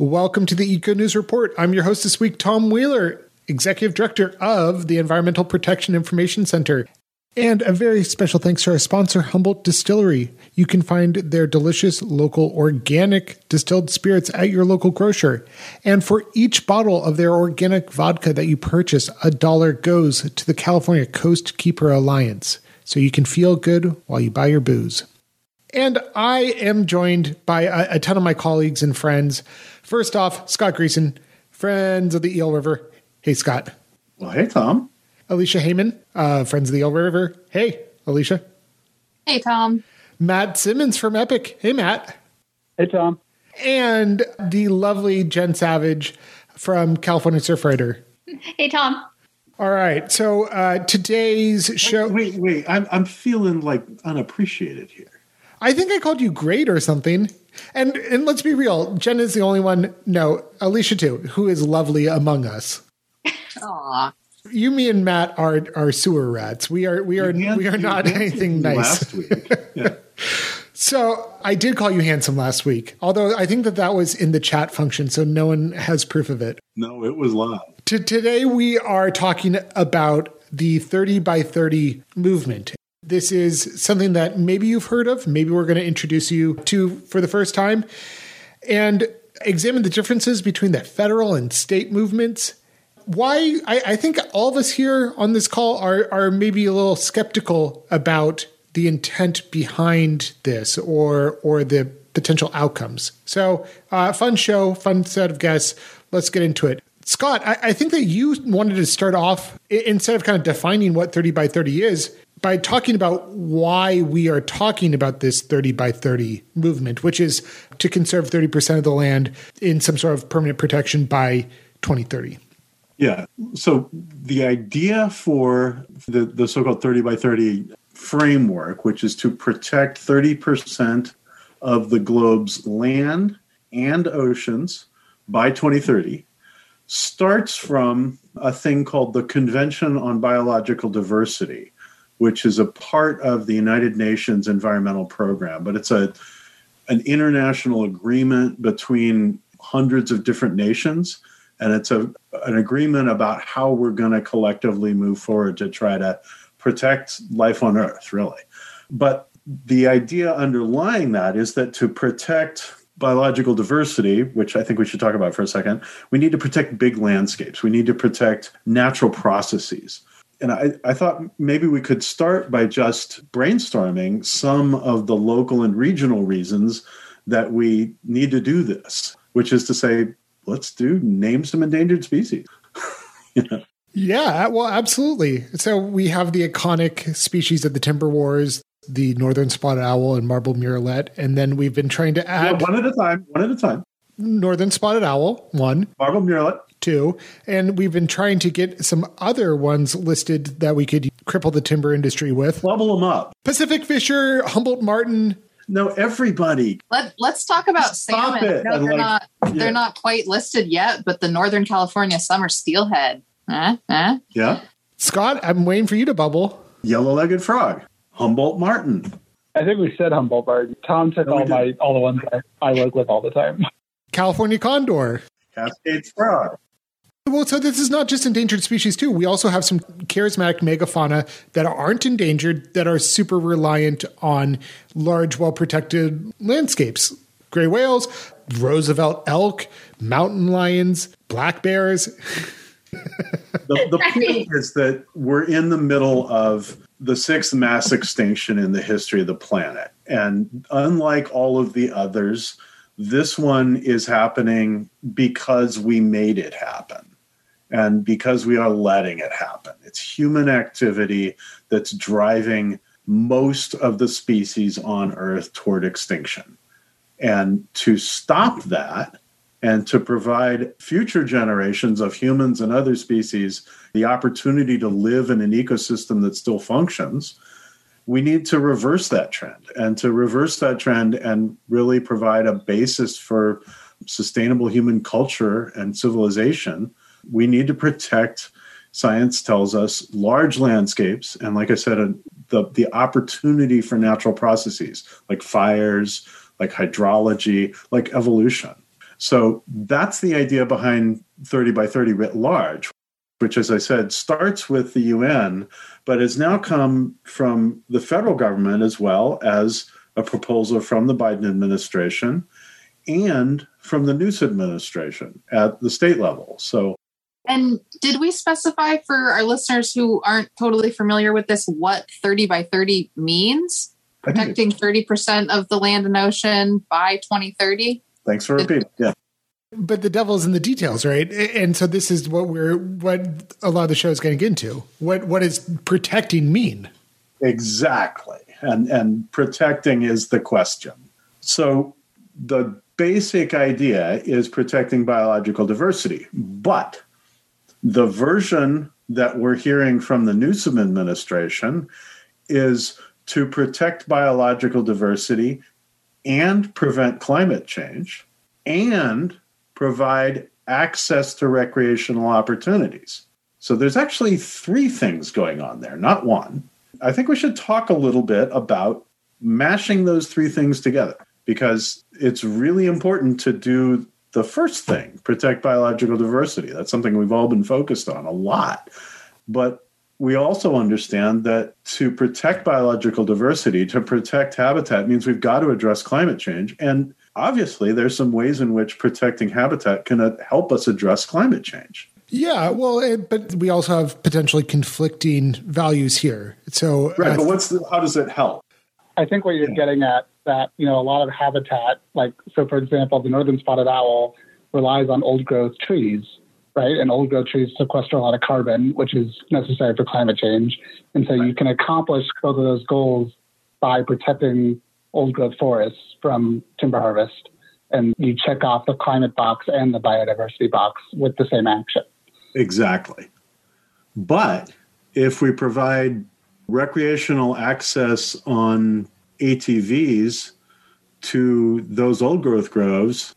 Welcome to the Eco News Report. I'm your host this week, Tom Wheeler, Executive Director of the Environmental Protection Information Center. And a very special thanks to our sponsor, Humboldt Distillery. You can find their delicious local organic distilled spirits at your local grocer. And for each bottle of their organic vodka that you purchase, a dollar goes to the California Coast Keeper Alliance. So you can feel good while you buy your booze. And I am joined by a, a ton of my colleagues and friends. First off, Scott Greacen, friends of the Eel River. Hey, Scott. Well, hey, Tom. Alicia Hamann, uh, Friends of the Eel River. Hey, Alicia. Hey, Tom. Matt Simmons from Epic. Hey, Matt. Hey, Tom. And the lovely Jen Savage from California Surfrider. Hey, Tom. All right. So uh, today's show. Wait, wait. I'm, I'm feeling like unappreciated here. I think I called you great or something. And and let's be real, Jen is the only one. No, Alicia too, who is lovely among us. Aw. You, me, and Matt are are sewer rats. We are we are we are not anything nice. Last week. Yeah. So I did call you handsome last week, although I think that that was in the chat function, so no one has proof of it. No, it was live. To today we are talking about the 30 by 30 movement. This is something that maybe you've heard of, maybe we're going to introduce you to for the first time, and examine the differences between the federal and state movements. Why I, I think all of us here on this call are are maybe a little skeptical about the intent behind this or or the potential outcomes. So, uh, fun show, fun set of guests. Let's get into it. Scott, I, I think that you wanted to start off instead of kind of defining what 30 by 30 is by talking about why we are talking about this 30 by 30 movement, which is to conserve 30% of the land in some sort of permanent protection by 2030. Yeah. So the idea for the, the so called 30 by 30 framework, which is to protect 30% of the globe's land and oceans by 2030, starts from a thing called the Convention on Biological Diversity, which is a part of the United Nations Environmental Program. But it's a an international agreement between hundreds of different nations and it's a an agreement about how we're going to collectively move forward to try to protect life on earth really but the idea underlying that is that to protect biological diversity which i think we should talk about for a second we need to protect big landscapes we need to protect natural processes and I, I thought maybe we could start by just brainstorming some of the local and regional reasons that we need to do this, which is to say, let's do name some endangered species. You know? Yeah, well, absolutely. So we have the iconic species of the timber wars, the northern spotted owl and marbled murrelet, and then we've been trying to Yeah, add one at a time, one at a time. northern spotted owl, one, Marbled murrelet. Two, and we've been trying to get some other ones listed that we could cripple the timber industry with. Bubble them up. Pacific Fisher, Humboldt marten. No, everybody. Let, let's talk about Stop salmon. it. No, they're like- not. yeah. They're not quite listed yet, but the Northern California summer steelhead. Huh? Huh? Yeah. Scott, I'm waiting for you to bubble. Yellow legged frog. Humboldt marten. I think we said Humboldt marten. Tom took No, all my all the ones I, I work with all the time. California condor. Cascade frog. Well, so this is not just endangered species too. We also have some charismatic megafauna that aren't endangered that are super reliant on large, well-protected landscapes. Gray whales, Roosevelt elk, mountain lions, black bears. The, the point is that we're in the middle of the sixth mass extinction in the history of the planet. And unlike all of the others, this one is happening because we made it happen and because we are letting it happen. It's human activity that's driving most of the species on Earth toward extinction. And to stop that, and to provide future generations of humans and other species the opportunity to live in an ecosystem that still functions, we need to reverse that trend. And to reverse that trend and really provide a basis for sustainable human culture and civilization, we need to protect, science tells us, large landscapes. And like I said, uh, the, the opportunity for natural processes like fires, like hydrology, like evolution. So that's the idea behind 30 by 30 writ large, which, as I said, starts with the UN, but has now come from the federal government as well as a proposal from the Biden administration and from the Newsom administration at the state level. So And did we specify for our listeners who aren't totally familiar with this what 30 by 30 means? Protecting 30% of the land and ocean by 2030? thanks for repeating. Yeah. But the devil's in the details, right? And so this is what we're what a lot of the show is going to get into. What what does protecting mean? Exactly. And and protecting is the question. So the basic idea is protecting biological diversity, but the version that we're hearing from the Newsom administration is to protect biological diversity and prevent climate change and provide access to recreational opportunities. So there's actually three things going on there, not one. I think we should talk a little bit about mashing those three things together because it's really important to do the first thing protect biological diversity. That's something we've all been focused on a lot. But we also understand that to protect biological diversity, to protect habitat, means we've got to address climate change. And obviously, there's some ways in which protecting habitat can uh, help us address climate change. Yeah, well, it, but we also have potentially conflicting values here. So, Right, uh, but what's the, how does it help? I think what you're getting at that you know a lot of habitat, like so for example, the northern spotted owl relies on old growth trees, right? And old growth trees sequester a lot of carbon, which is necessary for climate change. And so you can accomplish both of those goals by protecting old growth forests from timber harvest. And you check off the climate box and the biodiversity box with the same action. Exactly. But if we provide recreational access on ATVs to those old growth groves,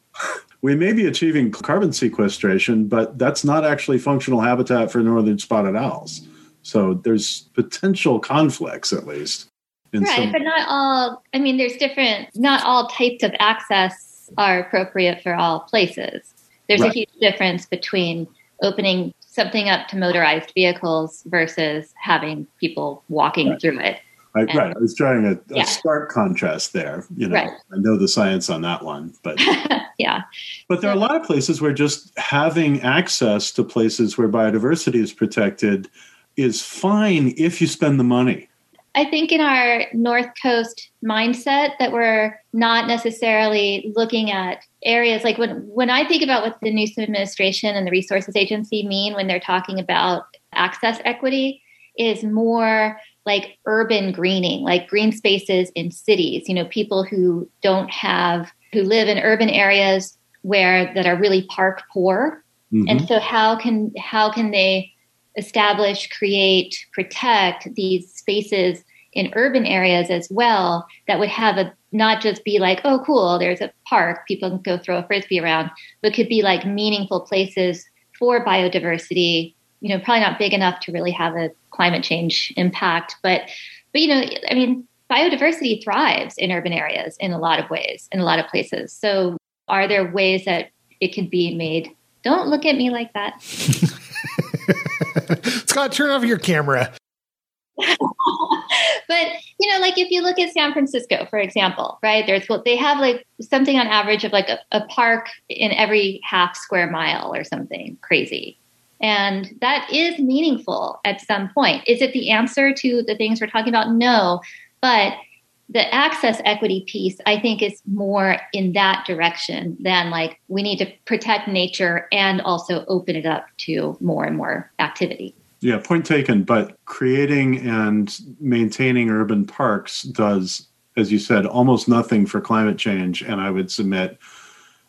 we may be achieving carbon sequestration, but that's not actually functional habitat for northern spotted owls. So there's potential conflicts, at least. Right, some- but not all. I mean, there's different. Not all types of access are appropriate for all places. There's Right. a huge difference between opening something up to motorized vehicles versus having people walking Right. through it. I, right. I was drawing a, a Yeah. stark contrast there. You know, Right. I know the science on that one, but yeah, But there are a lot of places where just having access to places where biodiversity is protected is fine if you spend the money. I think in our North Coast mindset that we're not necessarily looking at areas like when when I think about what the Newsom administration and the Resources Agency mean when they're talking about access equity is more like urban greening, like green spaces in cities, you know, people who don't have who live in urban areas where that are really park poor Mhm. and so how can how can they establish create protect these spaces in urban areas as well that would have a not just be like oh cool there's a park people can go throw a frisbee around but could be like meaningful places for biodiversity you know probably not big enough to really have a climate change impact but but you know i mean biodiversity thrives in urban areas in a lot of ways in a lot of places. So are there ways that it could be made? Don't look at me like that. Scott, turn off your camera. but you know like if you look at san francisco for example right there's they have like something on average of like a, a park in every half square mile or something crazy and that is meaningful at some point is it the answer to the things we're talking about no but the access equity piece i think is more in that direction than like we need to protect nature and also open it up to more and more activity Yeah, point taken. But creating and maintaining urban parks does, as you said, almost nothing for climate change. And I would submit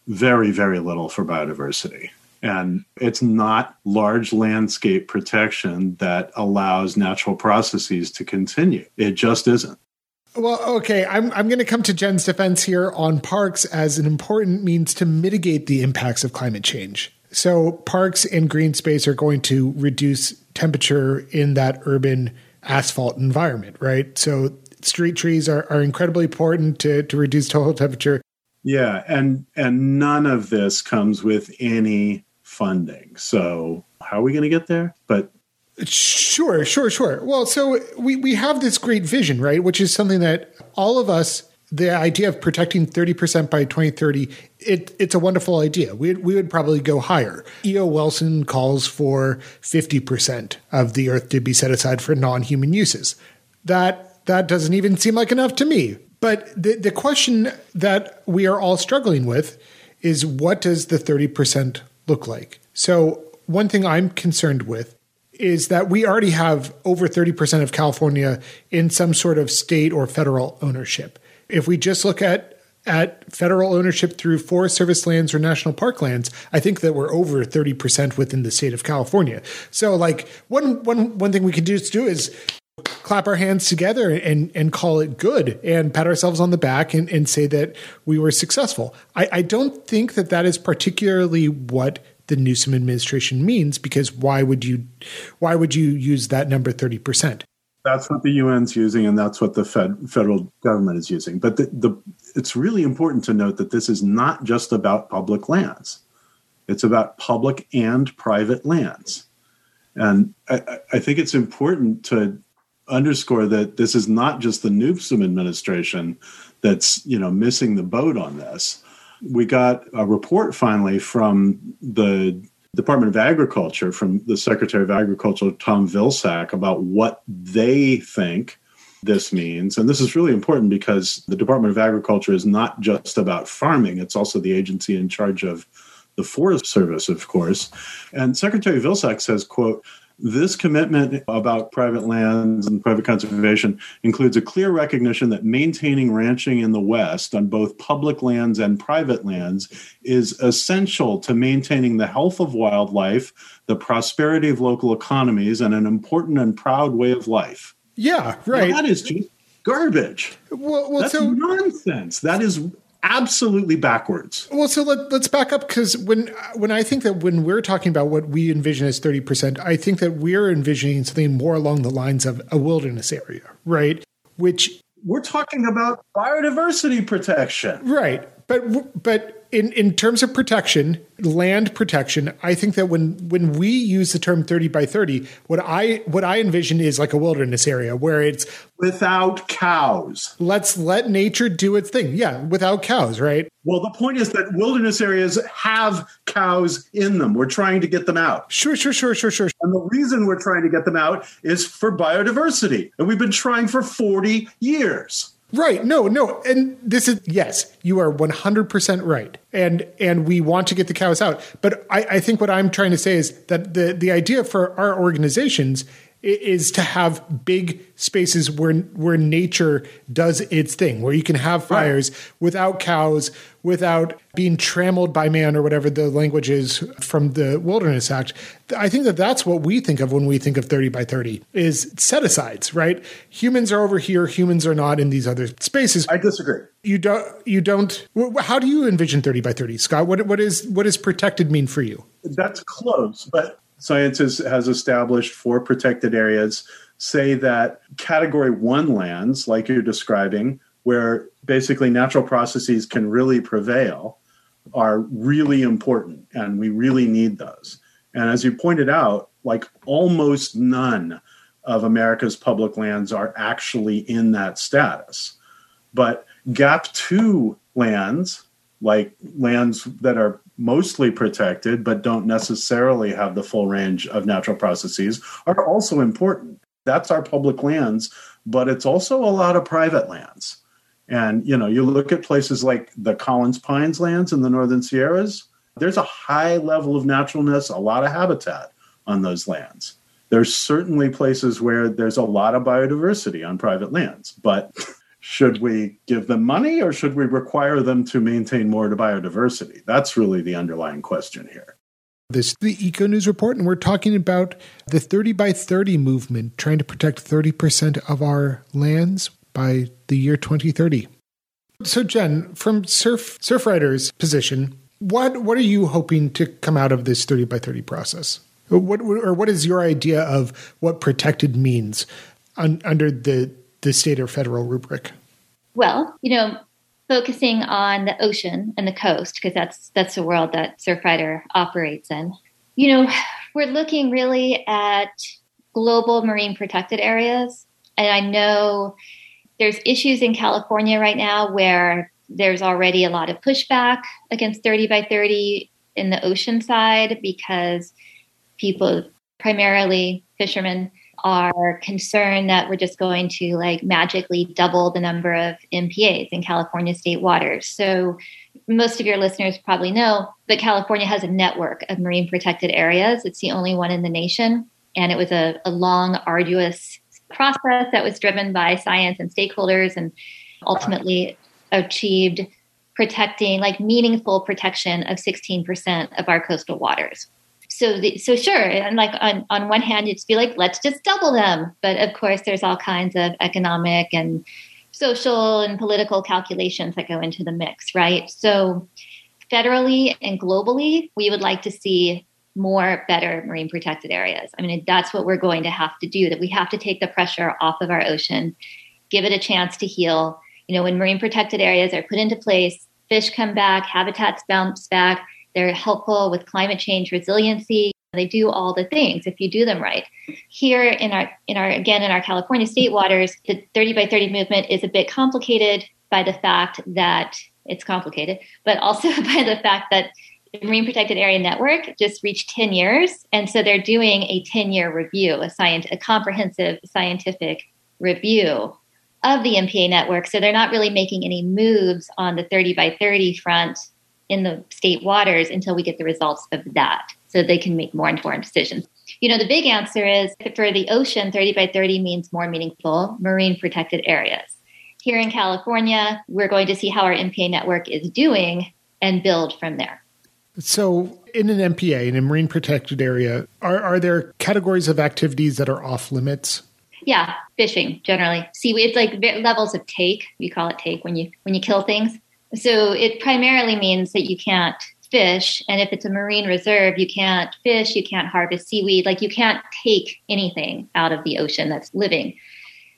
very, very little for biodiversity. And it's not large landscape protection that allows natural processes to continue. It just isn't. Well, okay, I'm I'm going to come to Jen's defense here on parks as an important means to mitigate the impacts of climate change. So, parks and green space are going to reduce temperature in that urban asphalt environment, right? So, street trees are, are incredibly important to, to reduce total temperature. Yeah, and and none of this comes with any funding. So how are we going to get there? But Sure, sure, sure. Well, so we, we have this great vision, right? Which is something that all of us, the idea of protecting 30% by 2030, it, it's a wonderful idea. We, we would probably go higher. E.O. Wilson calls for 50% of the earth to be set aside for non human uses. That, that doesn't even seem like enough to me. But the, the question that we are all struggling with is what does the 30% look like? So, one thing I'm concerned with is that we already have over 30% of California in some sort of state or federal ownership. If we just look at at federal ownership through Forest Service lands or national park lands, I think that we're over 30% within the state of California. So like one one one thing we could just do is clap our hands together and and call it good and pat ourselves on the back and, and say that we were successful. I, I don't think that that is particularly what the Newsom administration means because why would you why would you use that number 30%? That's what the UN's using and that's what the Fed, federal government is using. But the, the, it's really important to note that this is not just about public lands. It's about public and private lands. And I, I think it's important to underscore that this is not just the Newsom administration that's you know missing the boat on this we got a report finally from the Department of Agriculture, from the Secretary of Agriculture, Tom Vilsack, about what they think this means. And this is really important because the Department of Agriculture is not just about farming, it's also the agency in charge of the Forest Service, of course. And Secretary Vilsack says, quote, this commitment about private lands and private conservation includes a clear recognition that maintaining ranching in the West on both public lands and private lands is essential to maintaining the health of wildlife, the prosperity of local economies, and an important and proud way of life. Yeah, right. Now, that is just garbage. Well, well That's so nonsense. That is absolutely backwards. Well, so let, us back up because when when I think that when we're talking about what we envision as thirty percent, I think that we're envisioning something more along the lines of a wilderness area, right? Which we're talking about biodiversity protection, right? But but in, in terms of protection, land protection, I think that when when we use the term 30 by 30, what I what I envision is like a wilderness area where it's without cows. Let's let nature do its thing. Yeah, without cows, right? Well, the point is that wilderness areas have cows in them. We're trying to get them out. Sure, sure, sure, sure, sure. And the reason we're trying to get them out is for biodiversity. And we've been trying for 40 years. Right. No, no. And this is yes, you are 100% right. And and we want to get the cows out. But I, I think what I'm trying to say is that the the idea for our organizations is to have big spaces where where nature does its thing, where you can have fires right. without cows, without being trammeled by man or whatever the language is from the Wilderness Act. I think that that's what we think of when we think of 30 by 30 is set asides, right? Humans are over here, humans are not in these other spaces. I disagree. You don't you don't how do you envision 30 by 30? Scott, what what is what does protected mean for you? That's close, but science has, has established for protected areas say that category one lands, like you're describing, where basically natural processes can really prevail, are really important and we really need those. And as you pointed out, like almost none of America's public lands are actually in that status. But GAP 2 lands, like lands that are mostly protected but don't necessarily have the full range of natural processes are also important. That's our public lands, but it's also a lot of private lands. And you know, you look at places like the Collins Pines lands in the Northern Sierras, there's a high level of naturalness, a lot of habitat on those lands. There's certainly places where there's a lot of biodiversity on private lands, but should we give them money or should we require them to maintain more to biodiversity? That's really the underlying question here. This is the Eco News Report, and we're talking about the 30 by 30 movement, trying to protect 30% of our lands by the year 2030. So, Jen, from Surf Surfrider's position, what what are you hoping to come out of this 30 by 30 process? What or what is your idea of what protected means un, under the the state or federal rubric? Well, you know, focusing on the ocean and the coast because that's that's the world that Surfrider operates in. You know, we're looking really at global marine protected areas, and I know there's issues in California right now where there's already a lot of pushback against 30 by 30 in the ocean side because people, primarily fishermen, are concerned that we're just going to like magically double the number of MPAs in California state waters. So most of your listeners probably know that California has a network of marine protected areas. It's the only one in the nation. And it was a, a long, arduous process that was driven by science and stakeholders and ultimately achieved protecting like meaningful protection of 16% of our coastal waters so the, so sure and like on, on one hand you'd be like let's just double them. But of course there's all kinds of economic and social and political calculations that go into the mix right? So federally and globally we would like to see more better marine protected areas. I mean that's what we're going to have to do that we have to take the pressure off of our ocean give it a chance to heal. You know when marine protected areas are put into place fish come back habitats bounce back they're helpful with climate change resiliency. They do all the things if you do them right. Here in our in our again in our California state waters, the 30 by 30 movement is a bit complicated by the fact that it's complicated, but also by the fact that the Marine Protected Area Network just reached 10 years. And so they're doing a 10 year review, a, science, a comprehensive scientific review of the MPA network. So they're not really making any moves on the 30 by 30 front in the state waters until we get the results of that so they can make more informed decisions. You know, the big answer is for the ocean, 30 by 30 means more meaningful marine protected areas. Here in California, we're going to see how our MPA network is doing and build from there. So, in an MPA, in a marine protected area, are, are there categories of activities that are off limits? Yeah, fishing generally. Seaweed, it's like levels of take. We call it take when you when you kill things. So it primarily means that you can't fish. And if it's a marine reserve, you can't fish, you can't harvest seaweed, like you can't take anything out of the ocean that's living.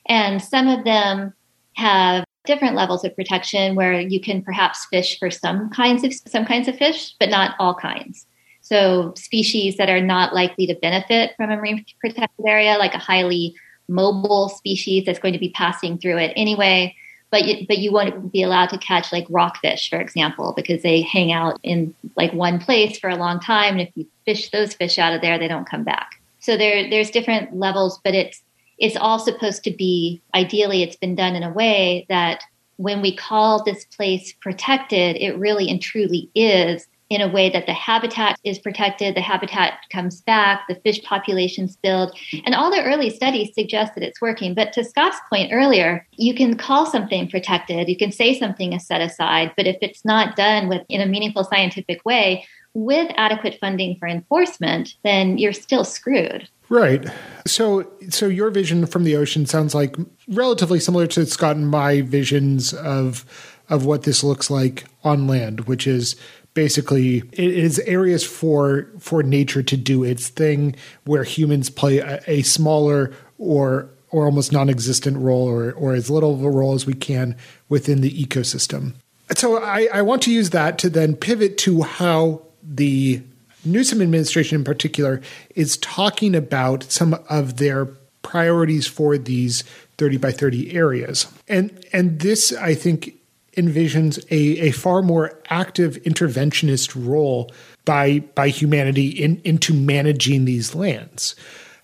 And some of them have different levels of protection where you can perhaps fish for some kinds of some kinds of fish, but not all kinds. So species that are not likely to benefit from a marine protected area, like a highly mobile species that's going to be passing through it anyway, but you, but you won't be allowed to catch like rockfish, for example, because they hang out in like one place for a long time, and if you fish those fish out of there, they don't come back. So there there's different levels, but it's it's all supposed to be ideally it's been done in a way that when we call this place protected, it really and truly is in a way that the habitat is protected, the habitat comes back, the fish populations build. And all the early studies suggest that it's working. But to Scott's point earlier, you can call something protected, you can say something is set aside, but if it's not done with in a meaningful scientific way with adequate funding for enforcement, then you're still screwed. Right. So so your vision from the ocean sounds like relatively similar to Scott and my visions of of what this looks like on land, which is basically it is areas for for nature to do its thing where humans play a, a smaller or or almost non-existent role or or as little of a role as we can within the ecosystem. So I, I want to use that to then pivot to how the Newsom administration in particular is talking about some of their priorities for these 30 by 30 areas. And and this I think envisions a, a far more active interventionist role by by humanity in, into managing these lands.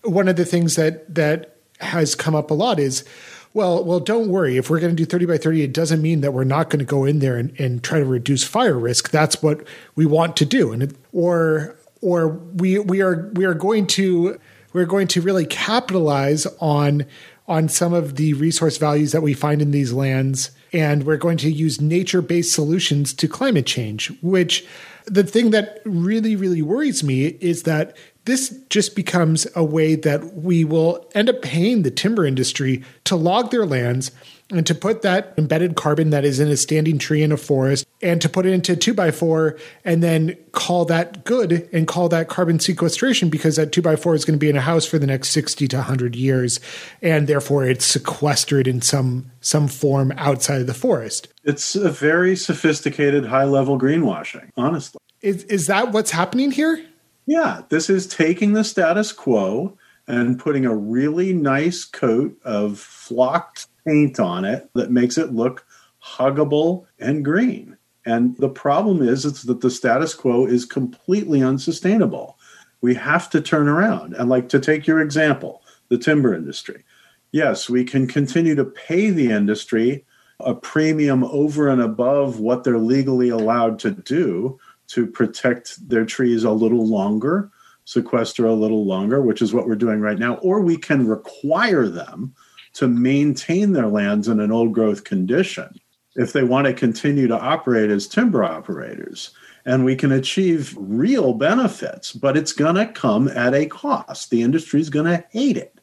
One of the things that that has come up a lot is well, well, don't worry. If we're going to do 30 by 30, it doesn't mean that we're not going to go in there and, and try to reduce fire risk. That's what we want to do. And it, or or we we are we are going to we're going to really capitalize on on some of the resource values that we find in these lands and we're going to use nature based solutions to climate change, which the thing that really, really worries me is that this just becomes a way that we will end up paying the timber industry to log their lands and to put that embedded carbon that is in a standing tree in a forest and to put it into two by four and then call that good and call that carbon sequestration because that two by four is going to be in a house for the next 60 to 100 years and therefore it's sequestered in some some form outside of the forest It's a very sophisticated, high level greenwashing, honestly. Is, is that what's happening here? Yeah, this is taking the status quo and putting a really nice coat of flocked paint on it that makes it look huggable and green. And the problem is it's that the status quo is completely unsustainable. We have to turn around. And like to take your example, the timber industry. Yes, we can continue to pay the industry a premium over and above what they're legally allowed to do to protect their trees a little longer, sequester a little longer, which is what we're doing right now, or we can require them to maintain their lands in an old growth condition if they want to continue to operate as timber operators. And we can achieve real benefits, but it's going to come at a cost. The industry is going to hate it.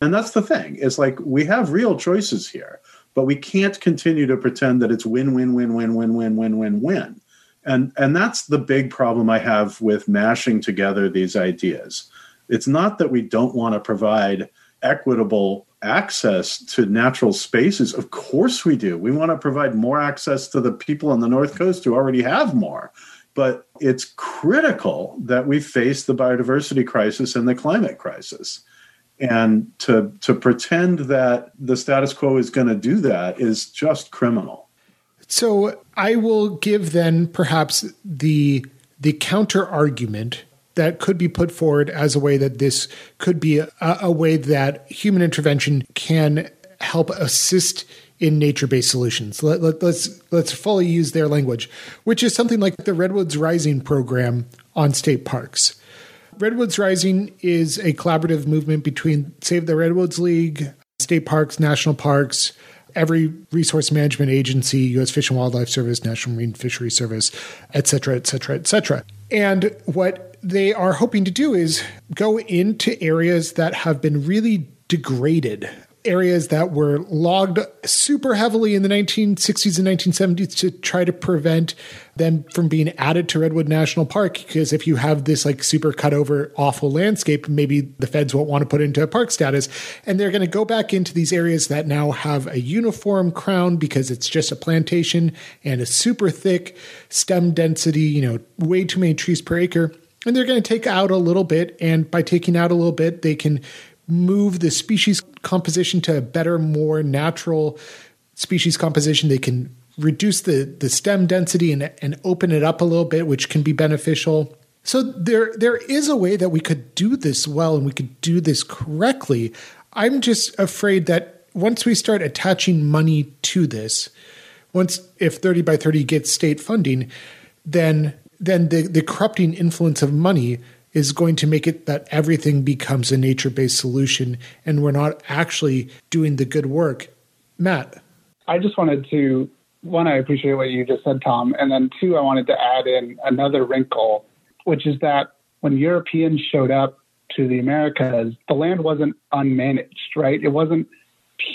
And that's the thing. It's like we have real choices here, but we can't continue to pretend that it's win, win, win, win, win, win, win, win, win. And, and that's the big problem I have with mashing together these ideas. It's not that we don't want to provide equitable access to natural spaces. Of course, we do. We want to provide more access to the people on the North Coast who already have more. But it's critical that we face the biodiversity crisis and the climate crisis. And to, to pretend that the status quo is going to do that is just criminal. So I will give then perhaps the the counter argument that could be put forward as a way that this could be a, a way that human intervention can help assist in nature-based solutions. Let, let, let's let's fully use their language, which is something like the Redwoods Rising program on state parks. Redwoods Rising is a collaborative movement between Save the Redwoods League, state parks, national parks, every resource management agency, U.S. Fish and Wildlife Service, National Marine Fisheries Service, et cetera, et cetera, et cetera. And what they are hoping to do is go into areas that have been really degraded areas that were logged super heavily in the 1960s and 1970s to try to prevent them from being added to Redwood National Park. Because if you have this like super cut over awful landscape, maybe the feds won't want to put into a park status. And they're going to go back into these areas that now have a uniform crown because it's just a plantation and a super thick stem density, you know, way too many trees per acre. And they're going to take out a little bit. And by taking out a little bit, they can move the species composition to a better, more natural species composition. They can reduce the, the stem density and, and open it up a little bit, which can be beneficial. So there there is a way that we could do this well and we could do this correctly. I'm just afraid that once we start attaching money to this, once if 30 by 30 gets state funding, then then the, the corrupting influence of money is going to make it that everything becomes a nature based solution and we're not actually doing the good work. Matt. I just wanted to, one, I appreciate what you just said, Tom. And then two, I wanted to add in another wrinkle, which is that when Europeans showed up to the Americas, the land wasn't unmanaged, right? It wasn't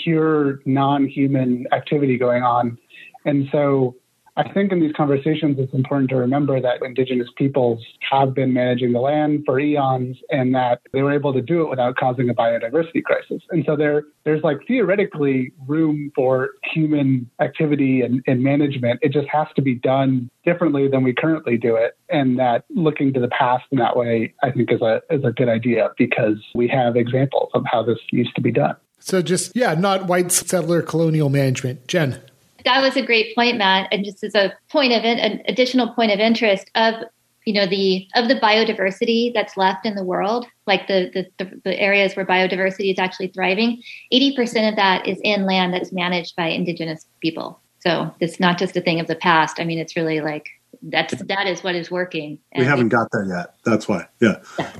pure non human activity going on. And so I think in these conversations, it's important to remember that indigenous peoples have been managing the land for eons and that they were able to do it without causing a biodiversity crisis. And so there, there's like theoretically room for human activity and, and management. It just has to be done differently than we currently do it. And that looking to the past in that way, I think is a, is a good idea because we have examples of how this used to be done. So just, yeah, not white settler colonial management. Jen that was a great point, Matt. And just as a point of it, an additional point of interest of you know the of the biodiversity that's left in the world, like the the, the, the areas where biodiversity is actually thriving, eighty percent of that is in land that's managed by indigenous people. So it's not just a thing of the past. I mean, it's really like that's that is what is working. we haven't got there yet. That's why. Yeah. yeah.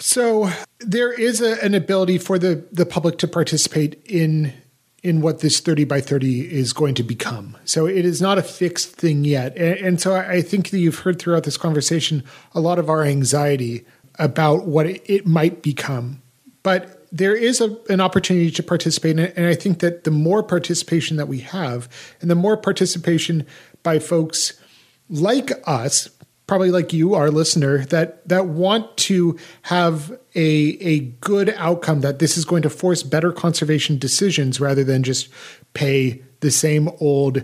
so there is a, an ability for the the public to participate in in what this 30 by 30 is going to become. So it is not a fixed thing yet. And, and, so I think that you've heard throughout this conversation a lot of our anxiety about what it, it might become. But there is a, an opportunity to participate. And I think that the more participation that we have, and the more participation by folks like us, probably like you, our listener, that that want to have a a good outcome. That this is going to force better conservation decisions rather than just pay the same old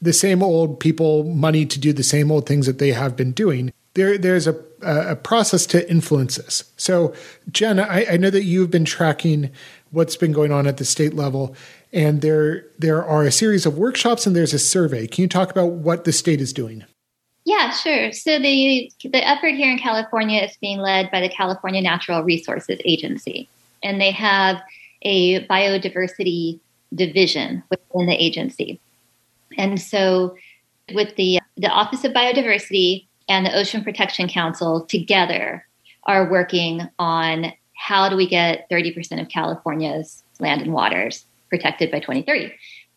the same old people money to do the same old things that they have been doing. There, there's a, a process to influence this. So, Jen, I, I know that you've been tracking what's been going on at the state level, and there there are a series of workshops and there's a survey. Can you talk about what the state is doing? Yeah, sure. So the the effort here in California is being led by the California Natural Resources Agency, and they have a biodiversity division within the agency. And so, with the the Office of Biodiversity and the Ocean Protection Council together are working on how do we get 30% of California's land and waters protected by 2030.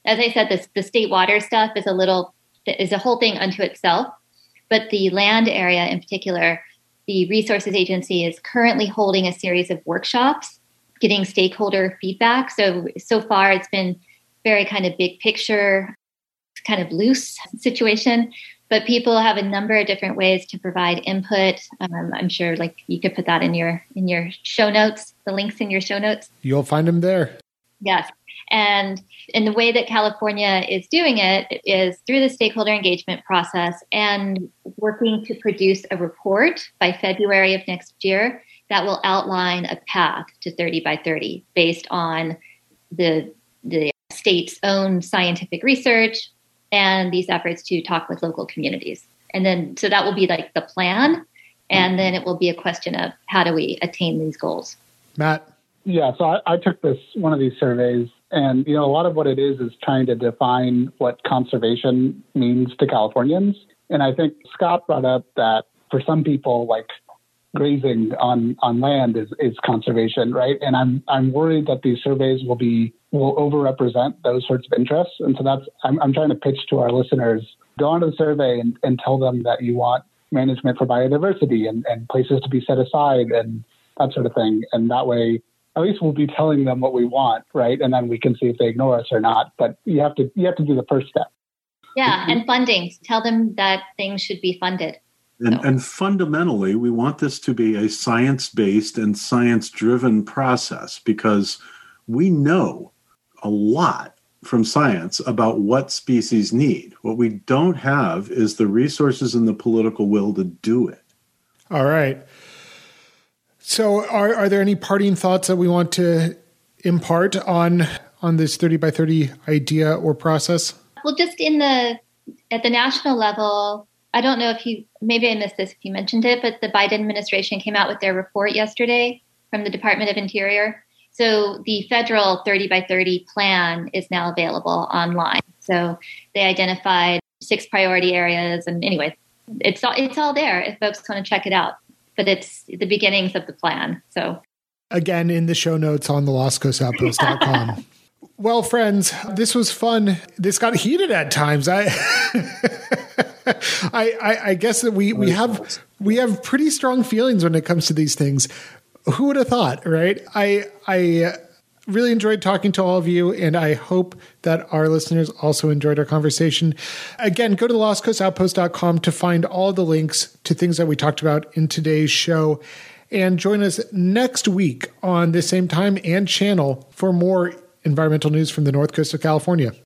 As I said, this the state water stuff is a little is a whole thing unto itself, but the land area in particular, the Resources Agency is currently holding a series of workshops, getting stakeholder feedback. So so far, it's been very kind of big picture kind of loose situation but people have a number of different ways to provide input. Um, i'm sure like you could put that in your in your show notes the links in your show notes. You'll find them there yes and in the way that california is doing it is through the stakeholder engagement process and working to produce a report by february of next year that will outline a path to 30 by 30 based on the the state's own scientific research and these efforts to talk with local communities. And then, so that will be like the plan. And mm-hmm. then it will be a question of how do we attain these goals? Matt? Yeah, so I, I took this one of these surveys, and you know, a lot of what it is is trying to define what conservation means to Californians. And I think Scott brought up that for some people, like grazing on on land is is conservation, right? And I'm I'm worried that these surveys will be will overrepresent those sorts of interests. And so that's I'm I'm trying to pitch to our listeners: go onto the survey and, and tell them that you want management for biodiversity and, and places to be set aside and that sort of thing. And that way at least we'll be telling them what we want, right? And then we can see if they ignore us or not. But you have to you have to do the first step. Yeah, and funding. Tell them that things should be funded. And, and, fundamentally, we want this to be a science based and science driven process because we know a lot from science about what species need. What we don't have is the resources and the political will to do it. All right. So, are, are there any parting thoughts that we want to impart on on this 30 by 30 idea or process? Well, just in the at the national level, I don't know if you, maybe I missed this if you mentioned it, but the Biden administration came out with their report yesterday from the Department of Interior. So the federal 30 by 30 plan is now available online. So they identified six priority areas. And anyway, it's all, it's all there if folks want to check it out. But it's the beginnings of the plan. So again, in the show notes on the lostcoastoutpost.com. well, friends, this was fun. This got heated at times. I I, I, I guess that we we have we have pretty strong feelings when it comes to these things. Who would have thought, right? I I really enjoyed talking to all of you, and I hope that our listeners also enjoyed our conversation. Again, go to lostcoastoutpost.com to find all the links to things that we talked about in today's show. And join us next week on the same time and channel for more environmental news from the North Coast of California.